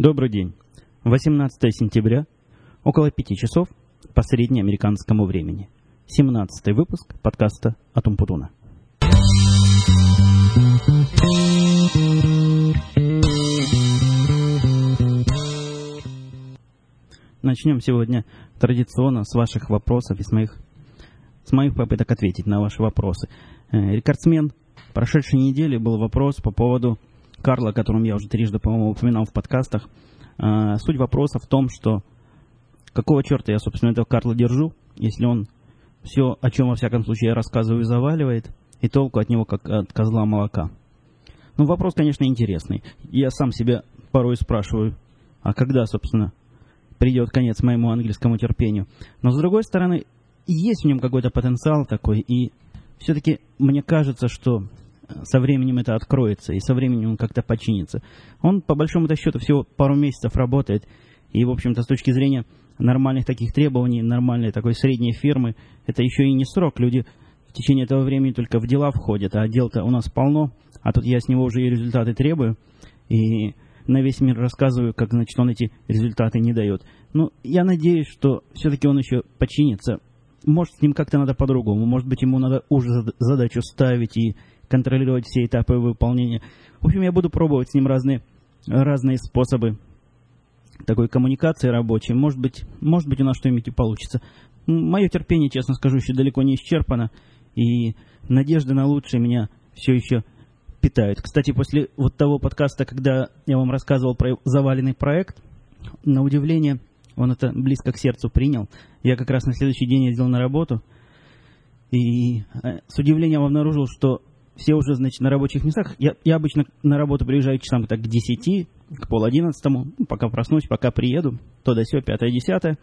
Добрый день. 18 сентября, около 5 часов по среднеамериканскому времени. 17 выпуск подкаста Атумпутуна. Начнем сегодня традиционно с ваших вопросов и с моих, с моих попыток ответить на ваши вопросы. Э, рекордсмен прошедшей недели был вопрос по поводу Карла, о котором я уже трижды, по-моему, упоминал в подкастах. Э, суть вопроса в том, что какого черта я, собственно, этого Карла держу, если он все, о чем, во всяком случае, я рассказываю, заваливает, и толку от него, как от козла молока. Ну, вопрос, конечно, интересный. Я сам себя порой спрашиваю, а когда, собственно, придет конец моему английскому терпению. Но, с другой стороны, есть в нем какой-то потенциал такой, и все-таки мне кажется, что со временем это откроется, и со временем он как-то починится. Он, по большому-то счету, всего пару месяцев работает, и, в общем-то, с точки зрения нормальных таких требований, нормальной такой средней фирмы, это еще и не срок. Люди в течение этого времени только в дела входят, а дел-то у нас полно, а тут я с него уже и результаты требую, и на весь мир рассказываю, как, значит, он эти результаты не дает. Ну, я надеюсь, что все-таки он еще починится. Может, с ним как-то надо по-другому. Может быть, ему надо уже задачу ставить и контролировать все этапы выполнения. В общем, я буду пробовать с ним разные, разные способы такой коммуникации рабочей. Может быть, может быть у нас что-нибудь и получится. Мое терпение, честно скажу, еще далеко не исчерпано. И надежда на лучшее меня все еще питают. Кстати, после вот того подкаста, когда я вам рассказывал про заваленный проект, на удивление, он это близко к сердцу принял. Я как раз на следующий день ездил на работу, и э, с удивлением обнаружил, что все уже, значит, на рабочих местах. Я, я обычно на работу приезжаю часам так к 10, к пол одиннадцатому, ну, пока проснусь, пока приеду, то да сё, пятое, десятое.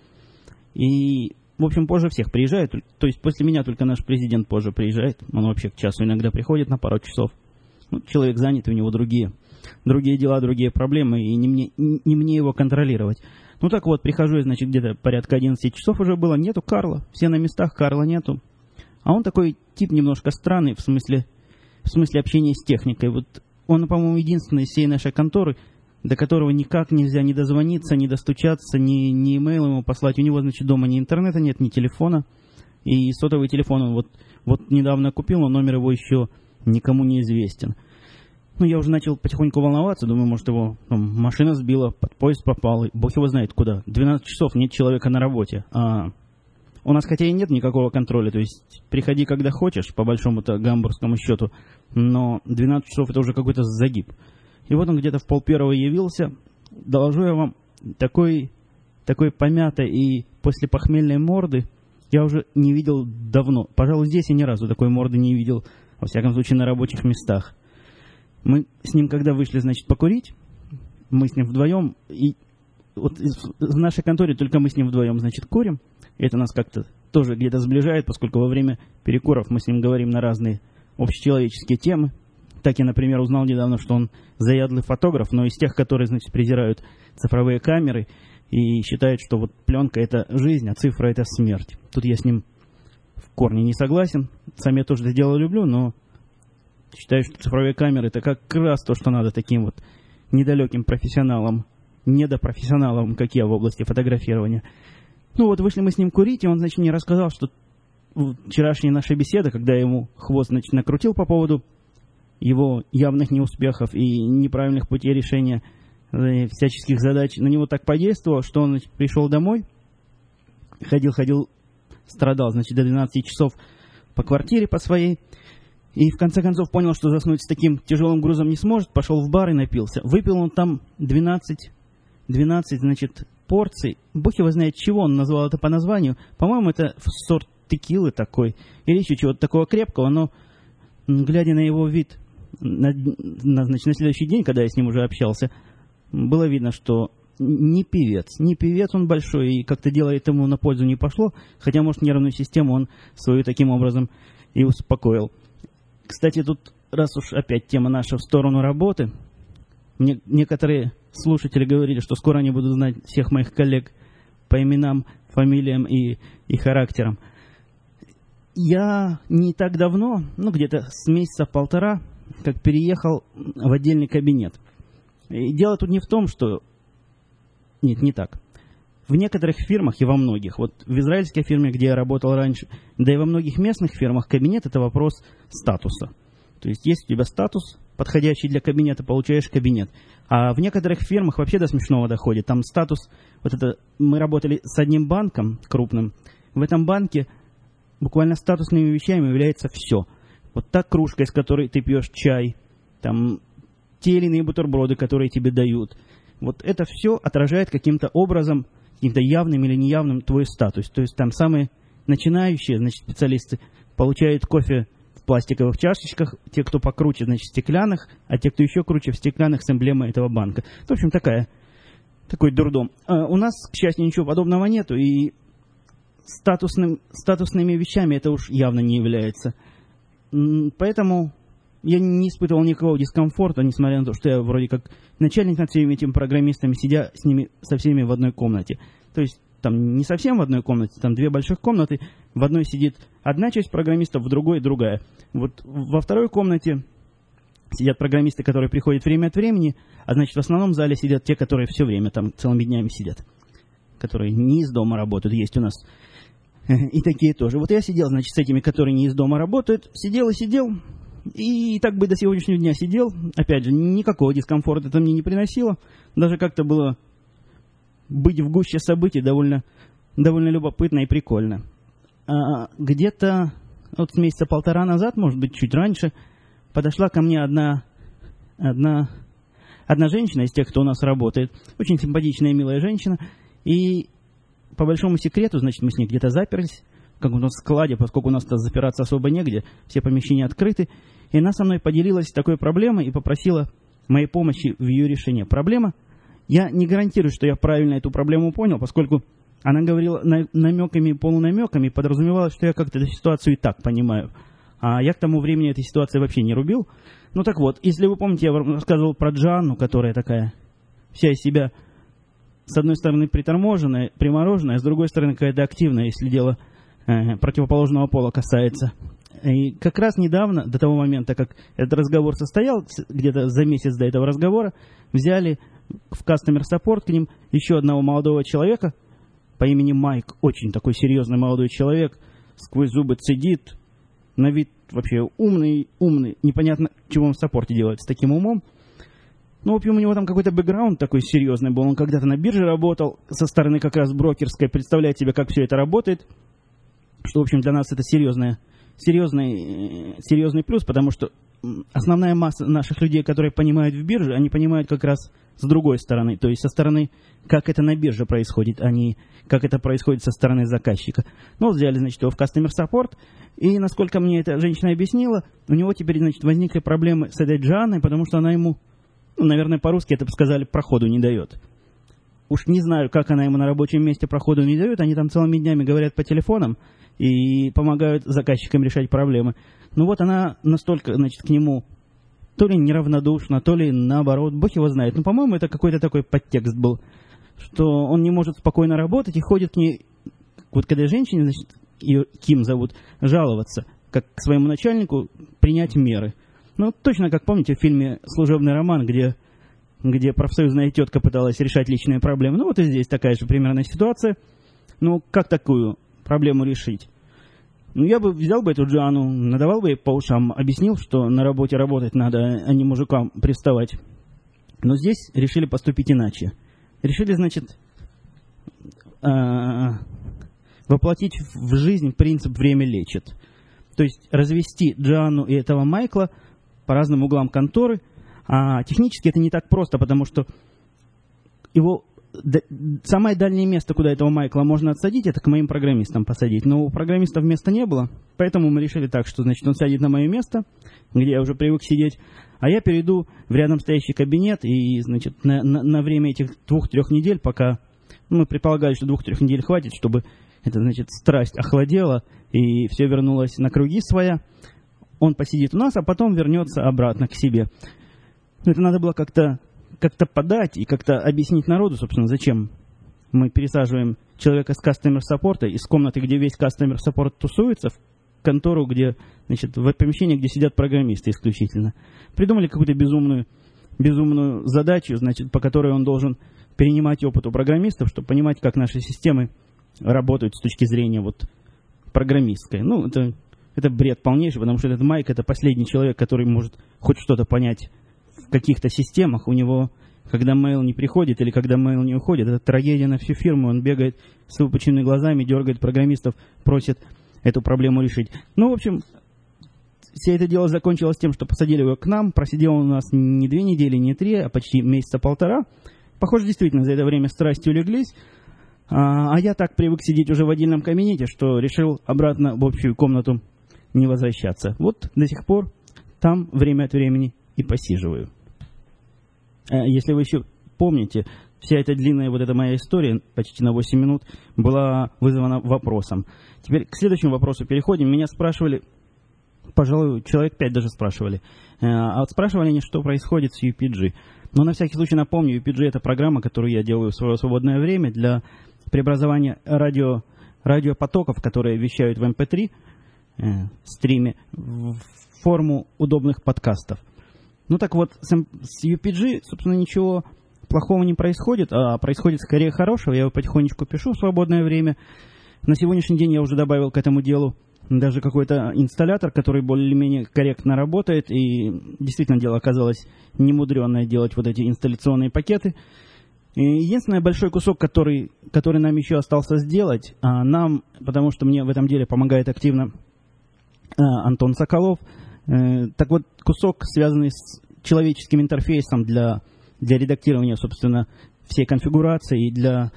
И, в общем, позже всех приезжает. То есть после меня только наш президент позже приезжает. Он вообще к часу иногда приходит на пару часов. Ну, человек занят, у него другие, другие дела, другие проблемы, и не мне, не мне его контролировать. Ну так вот, прихожу, значит, где-то порядка 11 часов уже было, нету Карла, все на местах, Карла нету. А он такой тип немножко странный, в смысле, в смысле общения с техникой. Вот он, по-моему, единственный из всей нашей конторы, до которого никак нельзя ни дозвониться, ни достучаться, ни, ни имейл ему послать. У него, значит, дома ни интернета нет, ни телефона. И сотовый телефон он вот, вот недавно купил, но номер его еще никому не известен. Ну, я уже начал потихоньку волноваться, думаю, может, его там, машина сбила, под поезд попал, и бог его знает куда. 12 часов нет человека на работе. А у нас хотя и нет никакого контроля, то есть приходи когда хочешь, по большому-то гамбургскому счету, но 12 часов это уже какой-то загиб. И вот он где-то в пол первого явился. Доложу я вам, такой, такой помятой и после похмельной морды я уже не видел давно. Пожалуй, здесь я ни разу такой морды не видел, во всяком случае, на рабочих местах. Мы с ним, когда вышли, значит, покурить, мы с ним вдвоем, и вот в нашей конторе только мы с ним вдвоем, значит, курим. Это нас как-то тоже где-то сближает, поскольку во время перекуров мы с ним говорим на разные общечеловеческие темы. Так я, например, узнал недавно, что он заядлый фотограф, но из тех, которые, значит, презирают цифровые камеры и считают, что вот пленка – это жизнь, а цифра – это смерть. Тут я с ним в корне не согласен. Сам я тоже это дело люблю, но считаю, что цифровые камеры – это как раз то, что надо таким вот недалеким профессионалам, недопрофессионалам, как я в области фотографирования – ну вот вышли мы с ним курить, и он, значит, мне рассказал, что вчерашняя наша беседа, когда я ему хвост, значит, накрутил по поводу его явных неуспехов и неправильных путей решения э, всяческих задач, на него так подействовало, что он значит, пришел домой, ходил-ходил, страдал, значит, до 12 часов по квартире по своей, и в конце концов понял, что заснуть с таким тяжелым грузом не сможет, пошел в бар и напился. Выпил он там 12, 12 значит, порций. Бог его знает, чего он назвал это по названию. По-моему, это сорт текилы такой. Или еще чего-то такого крепкого, но глядя на его вид на, на, значит, на следующий день, когда я с ним уже общался, было видно, что не певец. Не певец он большой, и как-то делает ему на пользу не пошло, хотя, может, нервную систему он свою таким образом и успокоил. Кстати, тут, раз уж опять тема наша в сторону работы, мне, некоторые слушатели говорили, что скоро они будут знать всех моих коллег по именам, фамилиям и, и характерам. Я не так давно, ну где-то с месяца полтора, как переехал в отдельный кабинет. И дело тут не в том, что Нет, не так. В некоторых фирмах и во многих, вот в израильской фирме, где я работал раньше, да и во многих местных фирмах кабинет – это вопрос статуса. То есть есть у тебя статус, подходящий для кабинета, получаешь кабинет. А в некоторых фирмах вообще до смешного доходит. Там статус, вот это, мы работали с одним банком крупным. В этом банке буквально статусными вещами является все. Вот та кружка, из которой ты пьешь чай, там те или иные бутерброды, которые тебе дают. Вот это все отражает каким-то образом, каким-то явным или неявным твой статус. То есть там самые начинающие, значит, специалисты получают кофе пластиковых чашечках, те, кто покруче, значит, в стеклянных, а те, кто еще круче, в стеклянных с эмблемой этого банка. В общем, такая, такой дурдом. А у нас, к счастью, ничего подобного нету, и статусным, статусными вещами это уж явно не является. Поэтому я не испытывал никакого дискомфорта, несмотря на то, что я вроде как начальник над всеми этими программистами, сидя с ними, со всеми в одной комнате. То есть там не совсем в одной комнате, там две больших комнаты, в одной сидит одна часть программистов, в другой другая. Вот во второй комнате сидят программисты, которые приходят время от времени, а значит в основном зале сидят те, которые все время там целыми днями сидят, которые не из дома работают. Есть у нас и такие тоже. Вот я сидел, значит, с этими, которые не из дома работают, сидел и сидел, и так бы до сегодняшнего дня сидел. Опять же, никакого дискомфорта это мне не приносило. Даже как-то было быть в гуще событий довольно, довольно любопытно и прикольно. А где-то вот месяца полтора назад, может быть, чуть раньше, подошла ко мне одна, одна, одна женщина из тех, кто у нас работает. Очень симпатичная и милая женщина. И по большому секрету, значит, мы с ней где-то заперлись, в каком-то складе, поскольку у нас-то запираться особо негде, все помещения открыты. И она со мной поделилась такой проблемой и попросила моей помощи в ее решении. Проблема, я не гарантирую, что я правильно эту проблему понял, поскольку она говорила намеками и полунамеками, подразумевала, что я как-то эту ситуацию и так понимаю. А я к тому времени этой ситуации вообще не рубил. Ну так вот, если вы помните, я вам рассказывал про Джанну, которая такая вся из себя с одной стороны приторможенная, примороженная, с другой стороны какая-то активная, если дело э, противоположного пола касается. И как раз недавно, до того момента, как этот разговор состоял, где-то за месяц до этого разговора, взяли в Customer Support к ним еще одного молодого человека по имени Майк, очень такой серьезный молодой человек, сквозь зубы цедит, на вид вообще умный, умный, непонятно, чего он в саппорте делает с таким умом – ну, в общем, у него там какой-то бэкграунд такой серьезный был. Он когда-то на бирже работал, со стороны как раз брокерской, представляет себе, как все это работает. Что, в общем, для нас это серьезный, серьезный, э, серьезный плюс, потому что основная масса наших людей, которые понимают в бирже, они понимают как раз с другой стороны, то есть со стороны, как это на бирже происходит, а не как это происходит со стороны заказчика. Ну, взяли, значит, его в Customer Support, и, насколько мне эта женщина объяснила, у него теперь, значит, возникли проблемы с этой Джаной, потому что она ему ну, наверное, по-русски это бы сказали, проходу не дает. Уж не знаю, как она ему на рабочем месте проходу не дает. Они там целыми днями говорят по телефонам и помогают заказчикам решать проблемы. Ну вот она настолько, значит, к нему то ли неравнодушна, то ли наоборот, бог его знает. Ну, по-моему, это какой-то такой подтекст был, что он не может спокойно работать и ходит к ней, вот когда женщине, значит, ее Ким зовут, жаловаться, как к своему начальнику принять меры – ну, точно как помните в фильме «Служебный роман», где, где профсоюзная тетка пыталась решать личные проблемы. Ну, вот и здесь такая же примерная ситуация. Ну, как такую проблему решить? Ну, я бы взял бы эту Джану, надавал бы ей по ушам, объяснил, что на работе работать надо, а не мужикам приставать. Но здесь решили поступить иначе. Решили, значит, а, воплотить в жизнь принцип «время лечит». То есть развести Джану и этого Майкла – по разным углам конторы. А технически это не так просто, потому что его самое дальнее место, куда этого Майкла можно отсадить, это к моим программистам посадить. Но у программистов места не было, поэтому мы решили так, что значит он сядет на мое место, где я уже привык сидеть, а я перейду в рядом стоящий кабинет и, значит, на, на, на время этих двух-трех недель, пока ну, мы предполагали, что двух-трех недель хватит, чтобы эта, значит, страсть охладела и все вернулось на круги своя, он посидит у нас, а потом вернется обратно к себе. Это надо было как-то как подать и как-то объяснить народу, собственно, зачем мы пересаживаем человека с кастомер саппорта из комнаты, где весь кастомер саппорт тусуется, в контору, где, значит, в помещении, где сидят программисты исключительно. Придумали какую-то безумную, безумную задачу, значит, по которой он должен перенимать опыт у программистов, чтобы понимать, как наши системы работают с точки зрения вот программистской. Ну, это, это бред полнейший, потому что этот Майк это последний человек, который может хоть что-то понять каких-то системах. У него, когда mail не приходит или когда mail не уходит, это трагедия на всю фирму. Он бегает с выпученными глазами, дергает программистов, просит эту проблему решить. Ну, в общем, все это дело закончилось тем, что посадили его к нам. Просидел он у нас не две недели, не три, а почти месяца полтора. Похоже, действительно, за это время страсти улеглись. А, а я так привык сидеть уже в отдельном кабинете, что решил обратно в общую комнату не возвращаться. Вот до сих пор там время от времени и посиживаю. А если вы еще помните, вся эта длинная вот эта моя история, почти на 8 минут, была вызвана вопросом. Теперь к следующему вопросу переходим. Меня спрашивали, пожалуй, человек 5 даже спрашивали. Э, а вот спрашивали они, что происходит с UPG. Но на всякий случай напомню, UPG это программа, которую я делаю в свое свободное время для преобразования радио, радиопотоков, которые вещают в MP3 э, стриме, в форму удобных подкастов. Ну так вот, с, с UPG, собственно, ничего плохого не происходит, а происходит скорее хорошего. Я его потихонечку пишу в свободное время. На сегодняшний день я уже добавил к этому делу даже какой-то инсталлятор, который более-менее корректно работает. И действительно дело оказалось немудренное делать вот эти инсталляционные пакеты. И единственный большой кусок, который, который нам еще остался сделать, а нам, потому что мне в этом деле помогает активно а, Антон Соколов, так вот кусок, связанный с человеческим интерфейсом для, для редактирования, собственно, всей конфигурации и для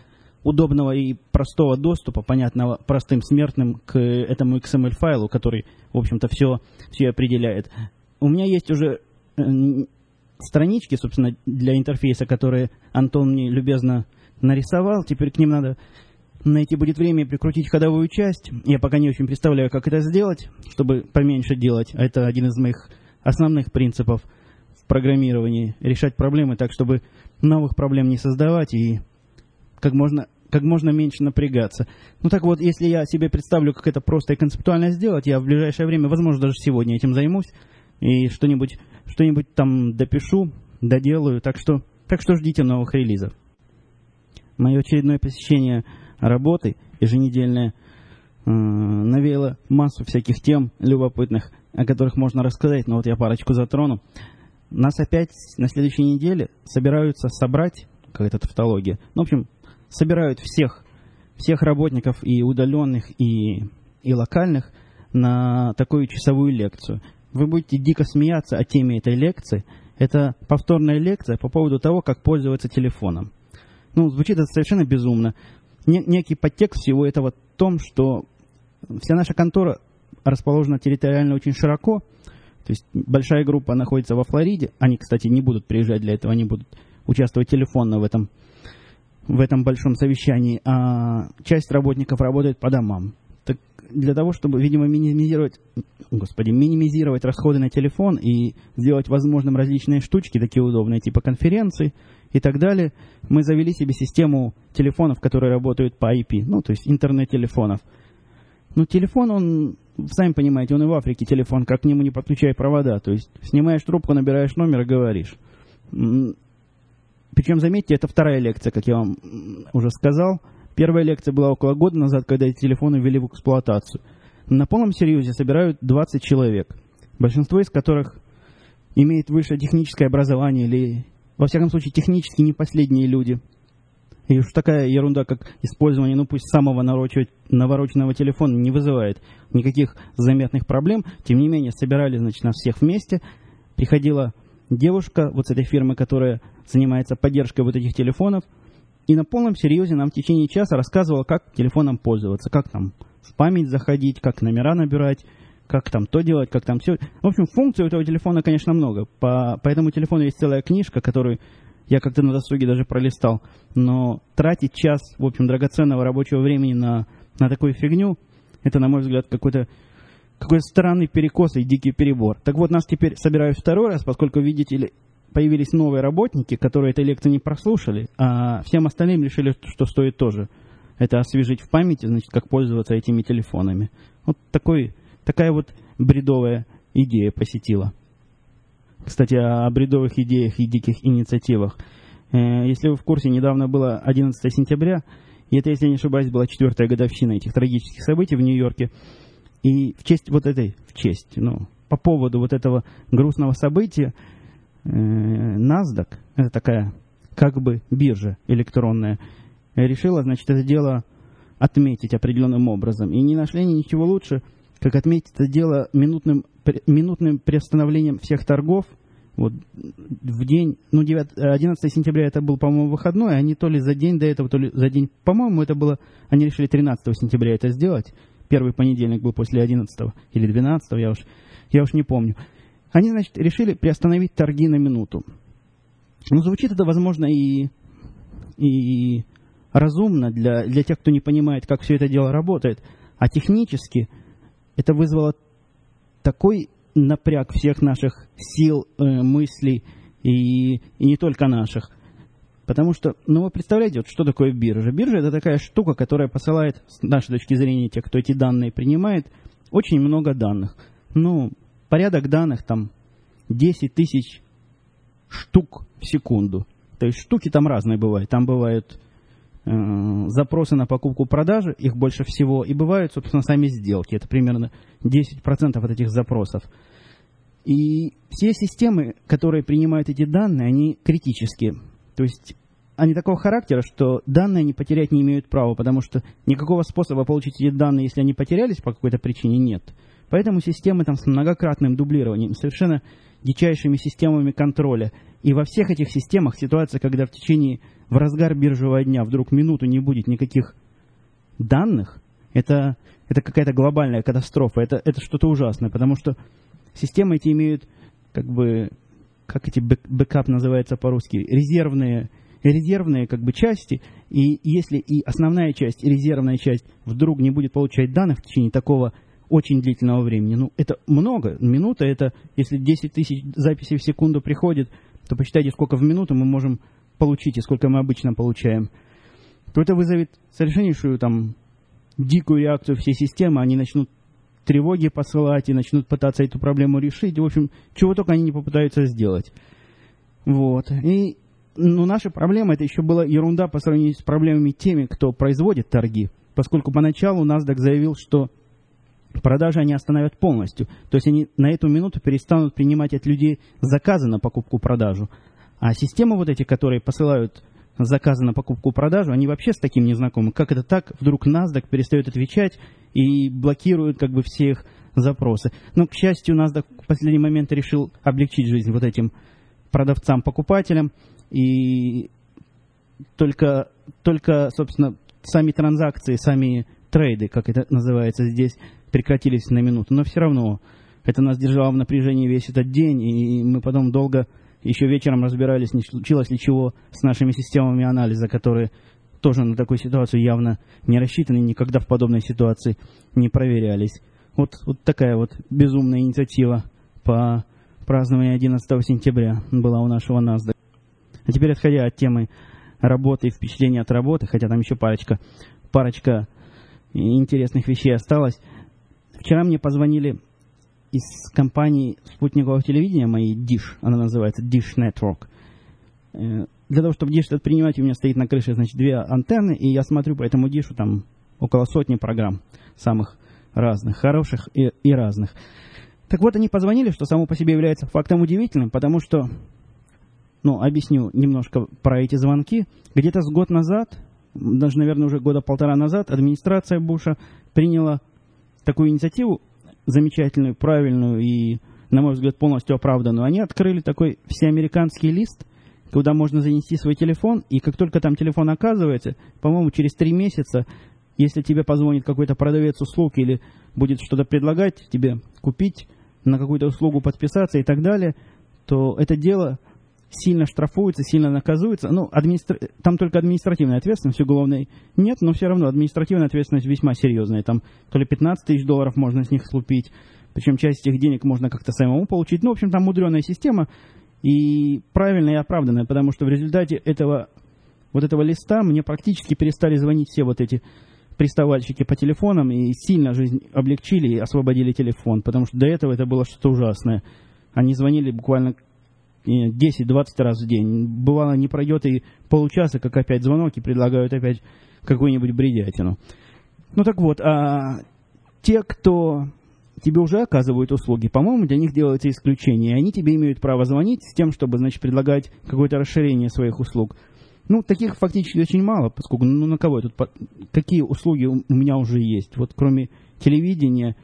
удобного и простого доступа, понятного простым смертным к этому XML-файлу, который, в общем-то, все, все определяет. У меня есть уже э, странички, собственно, для интерфейса, которые Антон мне любезно нарисовал. Теперь к ним надо найти будет время прикрутить ходовую часть. Я пока не очень представляю, как это сделать, чтобы поменьше делать. Это один из моих основных принципов в программировании. Решать проблемы так, чтобы новых проблем не создавать и как можно, как можно меньше напрягаться. Ну так вот, если я себе представлю, как это просто и концептуально сделать, я в ближайшее время, возможно, даже сегодня этим займусь и что-нибудь что там допишу, доделаю. Так что, так что ждите новых релизов. Мое очередное посещение работы еженедельное э, навеяло массу всяких тем любопытных, о которых можно рассказать, но вот я парочку затрону. Нас опять на следующей неделе собираются собрать, какая-то тавтология, ну, в общем, собирают всех, всех работников и удаленных, и, и локальных на такую часовую лекцию. Вы будете дико смеяться о теме этой лекции. Это повторная лекция по поводу того, как пользоваться телефоном. Ну, звучит это совершенно безумно. Некий подтекст всего этого в том, что вся наша контора расположена территориально очень широко. То есть большая группа находится во Флориде. Они, кстати, не будут приезжать для этого, они будут участвовать телефонно в этом в этом большом совещании, а часть работников работает по домам. Так для того, чтобы, видимо, минимизировать, господи, минимизировать расходы на телефон и сделать возможным различные штучки, такие удобные, типа конференций и так далее, мы завели себе систему телефонов, которые работают по IP, ну, то есть интернет-телефонов. Ну, телефон, он, сами понимаете, он и в Африке телефон, как к нему не подключай провода. То есть снимаешь трубку, набираешь номер и говоришь. Причем, заметьте, это вторая лекция, как я вам уже сказал. Первая лекция была около года назад, когда эти телефоны ввели в эксплуатацию. На полном серьезе собирают 20 человек, большинство из которых имеет высшее техническое образование или, во всяком случае, технически не последние люди. И уж такая ерунда, как использование, ну пусть самого навороченного телефона не вызывает никаких заметных проблем. Тем не менее, собирали, значит, нас всех вместе. Приходила девушка вот с этой фирмы, которая занимается поддержкой вот этих телефонов, и на полном серьезе нам в течение часа рассказывала, как телефоном пользоваться, как там в память заходить, как номера набирать, как там то делать, как там все. В общем, функций у этого телефона, конечно, много. По, по этому телефону есть целая книжка, которую я как-то на досуге даже пролистал. Но тратить час, в общем, драгоценного рабочего времени на, на такую фигню, это, на мой взгляд, какой-то какой странный перекос и дикий перебор. Так вот, нас теперь собирают второй раз, поскольку, видите ли, появились новые работники, которые этой лекции не прослушали, а всем остальным решили, что стоит тоже это освежить в памяти, значит, как пользоваться этими телефонами. Вот такой, такая вот бредовая идея посетила. кстати, о бредовых идеях и диких инициативах. Э, если вы в курсе, недавно было 11 сентября, и это, если я не ошибаюсь, была четвертая годовщина этих трагических событий в Нью-Йорке. И в честь вот этой, в честь, ну, по поводу вот этого грустного события, э, NASDAQ, это такая как бы биржа электронная, решила, значит, это дело отметить определенным образом. И не нашли они ничего лучше, как отметить это дело минутным, минутным приостановлением всех торгов. Вот в день, ну, 9, 11 сентября это был, по-моему, выходной, они то ли за день до этого, то ли за день, по-моему, это было, они решили 13 сентября это сделать. Первый понедельник был после 11 или 12, я уж, я уж не помню. Они, значит, решили приостановить торги на минуту. Ну, звучит это, возможно, и, и разумно для, для тех, кто не понимает, как все это дело работает. А технически это вызвало такой напряг всех наших сил, э, мыслей и, и не только наших. Потому что, ну вы представляете, вот что такое биржа? Биржа это такая штука, которая посылает, с нашей точки зрения, тех, кто эти данные принимает, очень много данных. Ну, порядок данных там 10 тысяч штук в секунду. То есть штуки там разные бывают. Там бывают запросы на покупку-продажу, их больше всего, и бывают, собственно, сами сделки. Это примерно 10% от этих запросов. И все системы, которые принимают эти данные, они критические. То есть они такого характера, что данные они потерять не имеют права, потому что никакого способа получить эти данные, если они потерялись по какой-то причине, нет. Поэтому системы там с многократным дублированием, совершенно дичайшими системами контроля. И во всех этих системах ситуация, когда в течение в разгар биржевого дня вдруг минуту не будет никаких данных, это, это какая-то глобальная катастрофа, это, это что-то ужасное, потому что системы эти имеют, как бы, как эти back, backup называется по-русски, резервные, резервные как бы части, и если и основная часть, и резервная часть вдруг не будет получать данных в течение такого очень длительного времени, ну, это много, минута, это, если 10 тысяч записей в секунду приходит, то посчитайте, сколько в минуту мы можем получите, сколько мы обычно получаем, то это вызовет совершеннейшую там дикую реакцию всей системы. Они начнут тревоги посылать и начнут пытаться эту проблему решить. В общем, чего только они не попытаются сделать. Вот. И ну, наша проблема, это еще была ерунда по сравнению с проблемами теми, кто производит торги. Поскольку поначалу NASDAQ заявил, что продажи они остановят полностью. То есть они на эту минуту перестанут принимать от людей заказы на покупку-продажу. А системы вот эти, которые посылают заказы на покупку-продажу, они вообще с таким не знакомы. Как это так? Вдруг NASDAQ перестает отвечать и блокирует как бы все их запросы. Но, к счастью, NASDAQ в последний момент решил облегчить жизнь вот этим продавцам-покупателям. И только, только, собственно, сами транзакции, сами трейды, как это называется здесь, прекратились на минуту. Но все равно это нас держало в напряжении весь этот день, и мы потом долго еще вечером разбирались, не случилось ли чего с нашими системами анализа, которые тоже на такую ситуацию явно не рассчитаны, никогда в подобной ситуации не проверялись. Вот, вот такая вот безумная инициатива по празднованию 11 сентября была у нашего NASDAQ. А теперь, отходя от темы работы и впечатления от работы, хотя там еще парочка, парочка интересных вещей осталось. Вчера мне позвонили из компании спутникового телевидения моей Dish, она называется Dish Network. Э, для того, чтобы Dish этот принимать, у меня стоит на крыше, значит, две антенны, и я смотрю по этому Dish там около сотни программ самых разных, хороших и, и разных. Так вот, они позвонили, что само по себе является фактом удивительным, потому что, ну, объясню немножко про эти звонки. Где-то с год назад, даже, наверное, уже года полтора назад, администрация Буша приняла такую инициативу замечательную, правильную и, на мой взгляд, полностью оправданную, они открыли такой всеамериканский лист, куда можно занести свой телефон, и как только там телефон оказывается, по-моему, через три месяца, если тебе позвонит какой-то продавец услуг или будет что-то предлагать тебе купить, на какую-то услугу подписаться и так далее, то это дело сильно штрафуется, сильно наказуется. Ну, администра... там только административная ответственность, уголовной нет, но все равно административная ответственность весьма серьезная. Там то ли 15 тысяч долларов можно с них слупить, причем часть этих денег можно как-то самому получить. Ну, в общем, там мудреная система и правильная и оправданная, потому что в результате этого, вот этого листа мне практически перестали звонить все вот эти приставальщики по телефонам и сильно жизнь облегчили и освободили телефон, потому что до этого это было что-то ужасное. Они звонили буквально 10-20 раз в день. Бывало, не пройдет и получаса, как опять звонок, и предлагают опять какую-нибудь бредятину. Ну так вот, а те, кто тебе уже оказывают услуги, по-моему, для них делается исключение, и они тебе имеют право звонить с тем, чтобы, значит, предлагать какое-то расширение своих услуг. Ну, таких фактически очень мало, поскольку, ну, на кого я тут, какие услуги у меня уже есть? Вот кроме телевидения,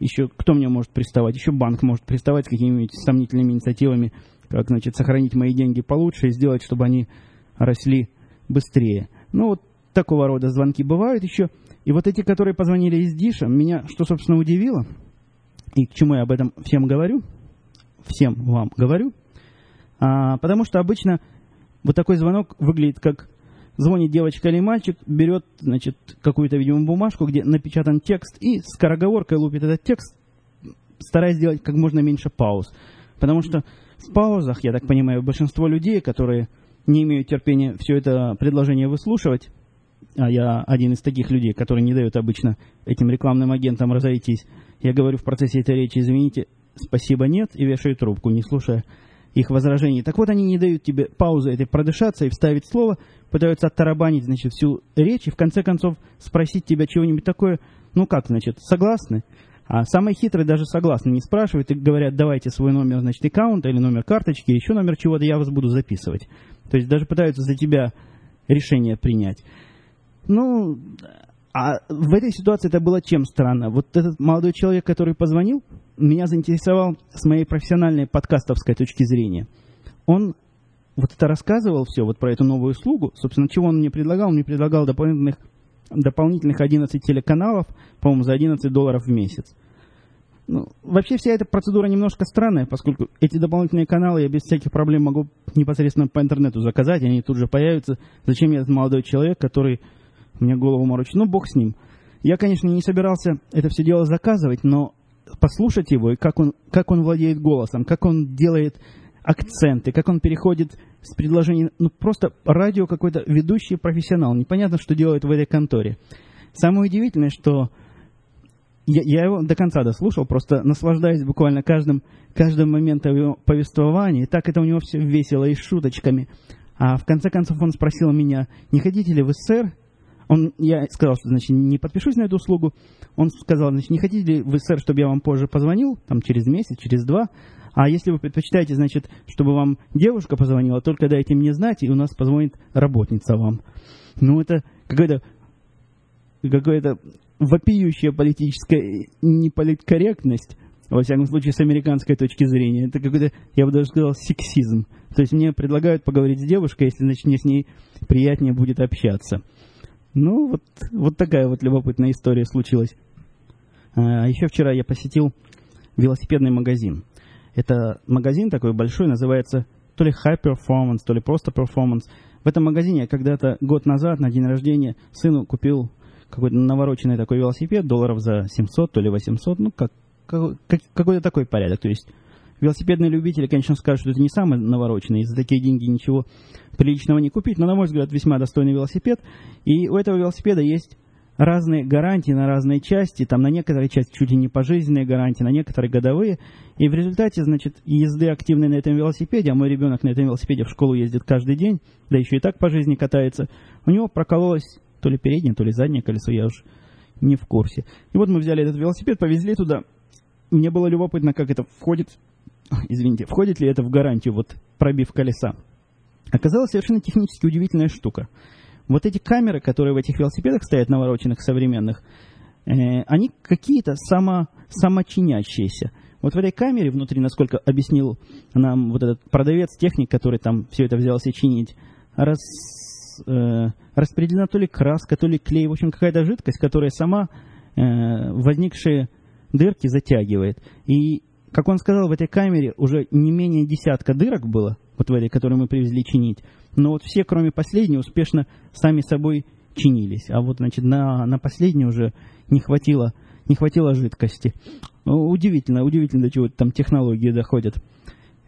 еще кто мне может приставать? Еще банк может приставать с какими-нибудь сомнительными инициативами, как, значит, сохранить мои деньги получше и сделать, чтобы они росли быстрее. Ну, вот такого рода звонки бывают еще. И вот эти, которые позвонили из Диша, меня, что, собственно, удивило, и к чему я об этом всем говорю, всем вам говорю, а, потому что обычно вот такой звонок выглядит как звонит девочка или мальчик, берет, значит, какую-то, видимо, бумажку, где напечатан текст, и скороговоркой лупит этот текст, стараясь сделать как можно меньше пауз. Потому что в паузах, я так понимаю, большинство людей, которые не имеют терпения все это предложение выслушивать, а я один из таких людей, которые не дают обычно этим рекламным агентам разойтись, я говорю в процессе этой речи, извините, спасибо, нет, и вешаю трубку, не слушая их возражений. Так вот, они не дают тебе паузы этой продышаться и вставить слово, пытаются оттарабанить, значит, всю речь и в конце концов спросить тебя чего-нибудь такое, ну как, значит, согласны? А самые хитрые даже согласны, не спрашивают и говорят, давайте свой номер, значит, аккаунта или номер карточки, еще номер чего-то, я вас буду записывать. То есть даже пытаются за тебя решение принять. Ну, а в этой ситуации это было чем странно? Вот этот молодой человек, который позвонил, меня заинтересовал с моей профессиональной подкастовской точки зрения. Он вот это рассказывал все, вот про эту новую услугу. Собственно, чего он мне предлагал? Он мне предлагал дополнительных, дополнительных 11 телеканалов, по-моему, за 11 долларов в месяц. Ну, вообще вся эта процедура немножко странная, поскольку эти дополнительные каналы я без всяких проблем могу непосредственно по интернету заказать, они тут же появятся. Зачем я молодой человек, который мне голову морочит? Ну, бог с ним. Я, конечно, не собирался это все дело заказывать, но послушать его, и как он, как он владеет голосом, как он делает акценты, как он переходит с предложений, ну просто радио какой-то ведущий профессионал, непонятно, что делает в этой конторе. Самое удивительное, что я, я его до конца дослушал, просто наслаждаясь буквально каждым, каждым моментом его повествования, и так это у него все весело и шуточками. А в конце концов он спросил меня, не хотите ли вы, сэр, он, я сказал, что, значит, не подпишусь на эту услугу. Он сказал, значит, не хотите ли вы, сэр, чтобы я вам позже позвонил, там, через месяц, через два? А если вы предпочитаете, значит, чтобы вам девушка позвонила, только дайте мне знать, и у нас позвонит работница вам. Ну, это какая-то какая-то вопиющая политическая неполиткорректность, во всяком случае, с американской точки зрения. Это какой-то, я бы даже сказал, сексизм. То есть мне предлагают поговорить с девушкой, если, значит, мне с ней приятнее будет общаться. Ну, вот, вот такая вот любопытная история случилась. А, еще вчера я посетил велосипедный магазин. Это магазин такой большой, называется то ли High Performance, то ли просто Performance. В этом магазине я когда-то год назад на день рождения сыну купил какой-то навороченный такой велосипед, долларов за 700, то ли 800, ну, как, как, какой-то такой порядок. То есть Велосипедные любители, конечно, скажут, что это не самый навороченный, за такие деньги ничего приличного не купить, но, на мой взгляд, весьма достойный велосипед. И у этого велосипеда есть разные гарантии на разные части, там на некоторые части чуть ли не пожизненные гарантии, на некоторые годовые. И в результате, значит, езды активной на этом велосипеде, а мой ребенок на этом велосипеде в школу ездит каждый день, да еще и так по жизни катается, у него прокололось то ли переднее, то ли заднее колесо, я уж не в курсе. И вот мы взяли этот велосипед, повезли туда. Мне было любопытно, как это входит извините, входит ли это в гарантию, вот пробив колеса. Оказалась совершенно технически удивительная штука. Вот эти камеры, которые в этих велосипедах стоят, навороченных, современных, э, они какие-то само, самочинящиеся. Вот в этой камере внутри, насколько объяснил нам вот этот продавец, техник, который там все это взялся чинить, раз, э, распределена то ли краска, то ли клей, в общем, какая-то жидкость, которая сама э, возникшие дырки затягивает. И как он сказал, в этой камере уже не менее десятка дырок было, вот в этой, которую мы привезли чинить. Но вот все, кроме последней, успешно сами собой чинились. А вот, значит, на, на последней уже не хватило, не хватило жидкости. Ну, удивительно, удивительно, до чего там технологии доходят.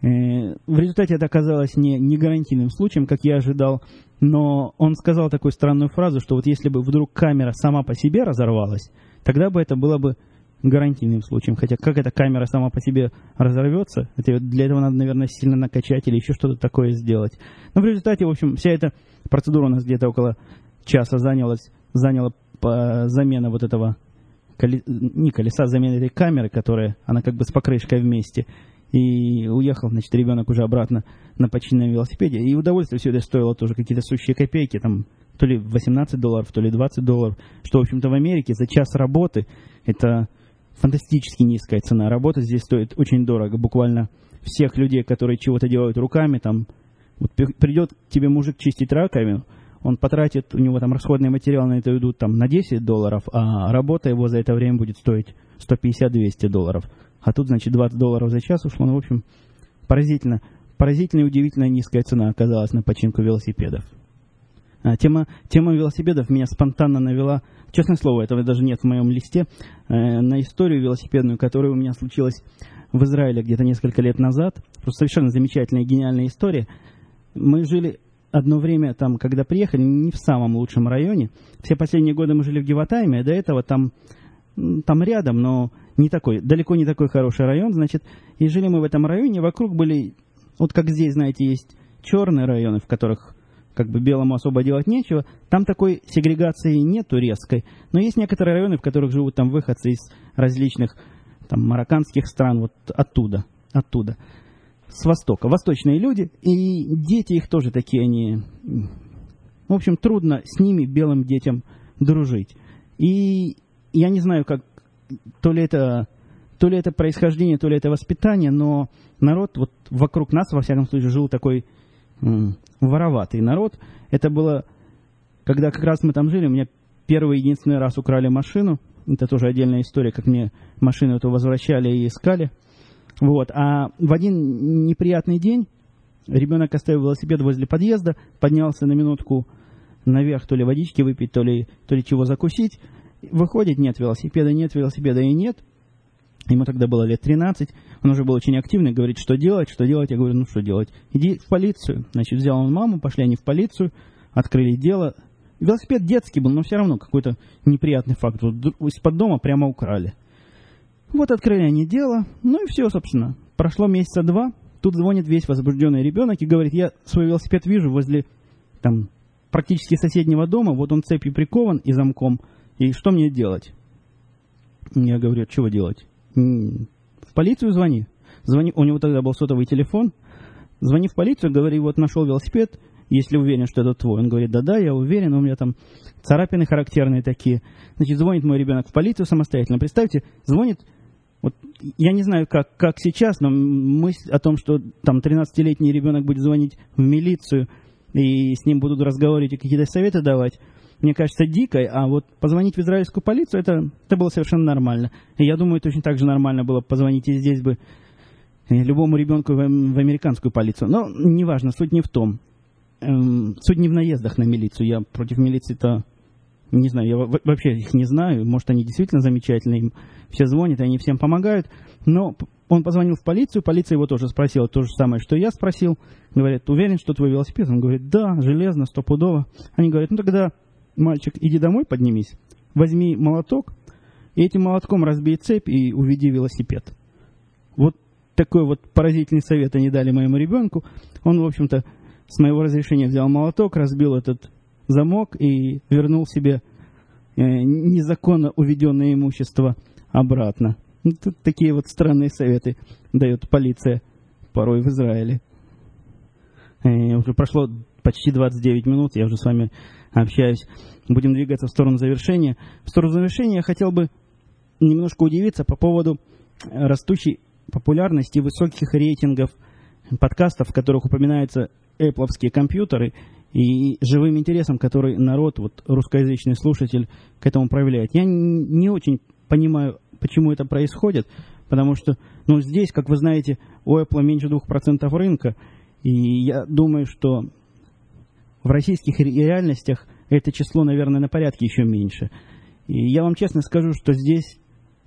Э, в результате это оказалось не, не гарантийным случаем, как я ожидал, но он сказал такую странную фразу, что вот если бы вдруг камера сама по себе разорвалась, тогда бы это было бы гарантийным случаем. Хотя как эта камера сама по себе разорвется, это, для этого надо, наверное, сильно накачать или еще что-то такое сделать. Но в результате, в общем, вся эта процедура у нас где-то около часа занялась, заняла по замена вот этого коли, не колеса, замена этой камеры, которая, она как бы с покрышкой вместе. И уехал, значит, ребенок уже обратно на починенном велосипеде. И удовольствие все это стоило тоже какие-то сущие копейки, там то ли 18 долларов, то ли 20 долларов. Что, в общем-то, в Америке за час работы это фантастически низкая цена. Работа здесь стоит очень дорого. Буквально всех людей, которые чего-то делают руками, там, вот придет тебе мужик чистить раковину, он потратит, у него там расходные материалы на это идут там на 10 долларов, а работа его за это время будет стоить 150-200 долларов. А тут, значит, 20 долларов за час ушло. Ну, в общем, поразительно, поразительно и удивительно низкая цена оказалась на починку велосипедов. А, тема, тема велосипедов меня спонтанно навела, честное слово, этого даже нет в моем листе, э, на историю велосипедную, которая у меня случилась в Израиле где-то несколько лет назад. Просто совершенно замечательная, гениальная история. Мы жили одно время там, когда приехали, не в самом лучшем районе. Все последние годы мы жили в Геватайме, а до этого там, там рядом, но не такой, далеко не такой хороший район, значит, и жили мы в этом районе, вокруг были, вот как здесь, знаете, есть черные районы, в которых как бы белому особо делать нечего, там такой сегрегации нету резкой, но есть некоторые районы, в которых живут там выходцы из различных там марокканских стран, вот оттуда, оттуда, с востока, восточные люди, и дети их тоже такие, они, в общем, трудно с ними, белым детям, дружить. И я не знаю, как, то ли это, то ли это происхождение, то ли это воспитание, но народ вот вокруг нас, во всяком случае, жил такой вороватый народ. Это было, когда как раз мы там жили, у меня первый единственный раз украли машину. Это тоже отдельная история, как мне машину эту возвращали и искали. Вот. А в один неприятный день ребенок оставил велосипед возле подъезда, поднялся на минутку наверх, то ли водички выпить, то ли, то ли чего закусить. Выходит, нет велосипеда, нет велосипеда и нет. Ему тогда было лет 13, он уже был очень активный, говорит, что делать, что делать. Я говорю, ну что делать? Иди в полицию. Значит, взял он маму, пошли они в полицию, открыли дело. Велосипед детский был, но все равно какой-то неприятный факт. Вот из-под дома прямо украли. Вот открыли они дело, ну и все, собственно. Прошло месяца два, тут звонит весь возбужденный ребенок и говорит, я свой велосипед вижу возле там практически соседнего дома, вот он цепью прикован и замком, и что мне делать? Я говорю, чего делать? В полицию звони. звони. У него тогда был сотовый телефон. Звони в полицию, говори, вот нашел велосипед, если уверен, что это твой. Он говорит, да-да, я уверен, у меня там царапины характерные такие. Значит, звонит мой ребенок в полицию самостоятельно. Представьте, звонит, вот я не знаю, как, как сейчас, но мысль о том, что там 13-летний ребенок будет звонить в милицию, и с ним будут разговаривать и какие-то советы давать, мне кажется, дикой, а вот позвонить в израильскую полицию, это, это было совершенно нормально. И я думаю, точно так же нормально было позвонить и здесь бы любому ребенку в, в американскую полицию. Но неважно, суть не в том. Эм, суть не в наездах на милицию. Я против милиции-то не знаю, я вообще их не знаю. Может, они действительно замечательные, им все звонят, они всем помогают. Но он позвонил в полицию, полиция его тоже спросила то же самое, что я спросил. Говорят, уверен, что твой велосипед? Он говорит, да, железно, стопудово. Они говорят, ну тогда мальчик, иди домой, поднимись, возьми молоток, и этим молотком разбей цепь и уведи велосипед. Вот такой вот поразительный совет они дали моему ребенку. Он, в общем-то, с моего разрешения взял молоток, разбил этот замок и вернул себе э, незаконно уведенное имущество обратно. Ну, тут такие вот странные советы дает полиция порой в Израиле. И уже прошло почти 29 минут, я уже с вами общаюсь. Будем двигаться в сторону завершения. В сторону завершения я хотел бы немножко удивиться по поводу растущей популярности высоких рейтингов подкастов, в которых упоминаются Apple компьютеры и живым интересом, который народ, вот русскоязычный слушатель, к этому проявляет. Я не очень понимаю, почему это происходит, потому что, ну, здесь, как вы знаете, у Apple меньше 2% рынка, и я думаю, что в российских реальностях это число, наверное, на порядке еще меньше. И я вам честно скажу, что здесь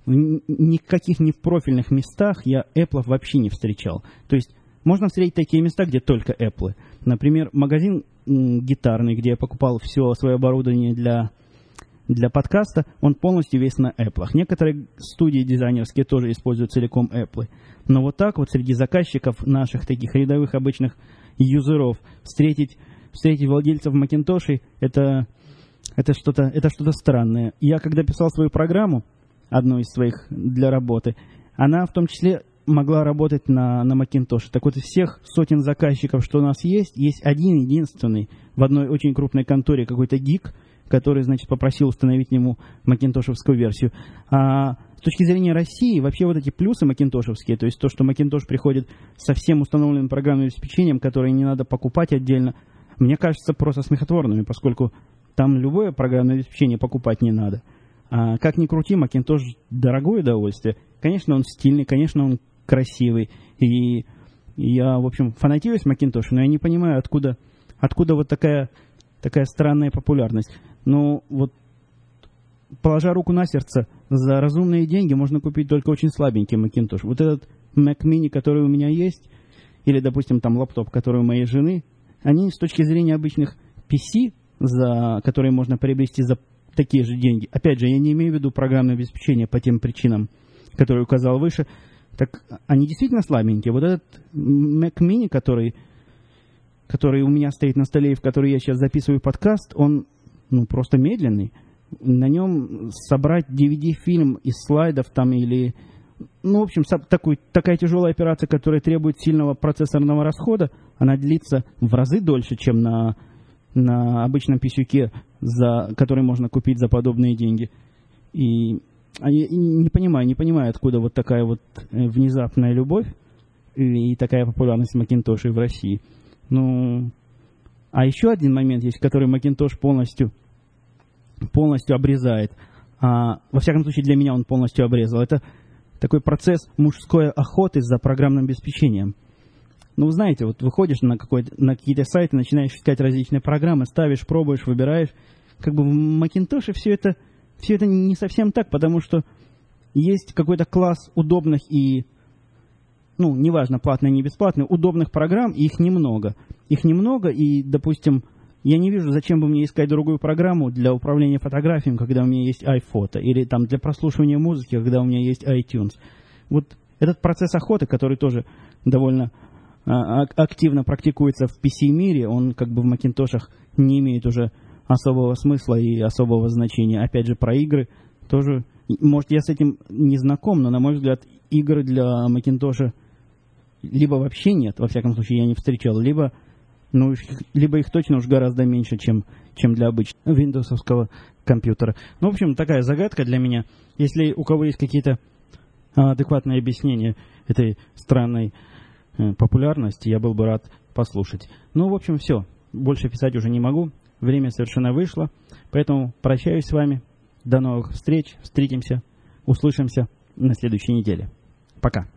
никаких не в профильных местах я Apple вообще не встречал. То есть можно встретить такие места, где только Apple. Например, магазин гитарный, где я покупал все свое оборудование для для подкаста, он полностью весь на Apple. Некоторые студии дизайнерские тоже используют целиком Apple. Но вот так вот среди заказчиков наших таких рядовых обычных юзеров встретить, встретить владельцев Macintosh это, это что-то это что странное. Я когда писал свою программу, одну из своих для работы, она в том числе могла работать на, на Macintosh. Так вот, из всех сотен заказчиков, что у нас есть, есть один единственный в одной очень крупной конторе, какой-то гик, который, значит, попросил установить ему макинтошевскую версию. А с точки зрения России, вообще вот эти плюсы макинтошевские, то есть то, что Macintosh приходит со всем установленным программным обеспечением, которое не надо покупать отдельно, мне кажется просто смехотворными, поскольку там любое программное обеспечение покупать не надо. А как ни крути, Macintosh дорогое удовольствие. Конечно, он стильный, конечно, он красивый. И я, в общем, фанатеюсь Macintosh, но я не понимаю, откуда, откуда вот такая, такая странная популярность. Ну, вот положа руку на сердце, за разумные деньги можно купить только очень слабенький Macintosh. Вот этот Mac Mini, который у меня есть, или, допустим, там лаптоп, который у моей жены, они с точки зрения обычных PC, за, которые можно приобрести за такие же деньги. Опять же, я не имею в виду программное обеспечение по тем причинам, которые указал выше. Так они действительно слабенькие. Вот этот Mac Mini, который, который у меня стоит на столе, в который я сейчас записываю подкаст, он ну, просто медленный. На нем собрать DVD-фильм из слайдов там или... Ну, в общем, такой, такая тяжелая операция, которая требует сильного процессорного расхода, она длится в разы дольше, чем на, на обычном писюке, за, который можно купить за подобные деньги. И они, не понимаю, не понимаю, откуда вот такая вот э, внезапная любовь и такая популярность Макинтошей в России. Ну, а еще один момент есть, который Макинтош полностью, полностью обрезает. А, во всяком случае, для меня он полностью обрезал. Это такой процесс мужской охоты за программным обеспечением. Ну, знаете, вот выходишь на, на какие-то сайты, начинаешь искать различные программы, ставишь, пробуешь, выбираешь. Как бы в Макинтоше все это все это не совсем так, потому что есть какой-то класс удобных и, ну, неважно, платные или бесплатные, удобных программ, и их немного. Их немного, и, допустим, я не вижу, зачем бы мне искать другую программу для управления фотографиями, когда у меня есть iPhoto, или там для прослушивания музыки, когда у меня есть iTunes. Вот этот процесс охоты, который тоже довольно а, активно практикуется в PC-мире, он как бы в Макинтошах не имеет уже особого смысла и особого значения. Опять же, про игры тоже... Может, я с этим не знаком, но, на мой взгляд, игры для Макинтоша либо вообще нет, во всяком случае, я не встречал, либо, ну, либо их точно уж гораздо меньше, чем, чем для обычного виндовсовского компьютера. Ну, в общем, такая загадка для меня. Если у кого есть какие-то а, адекватные объяснения этой странной э, популярности, я был бы рад послушать. Ну, в общем, все. Больше писать уже не могу. Время совершенно вышло, поэтому прощаюсь с вами. До новых встреч, встретимся, услышимся на следующей неделе. Пока.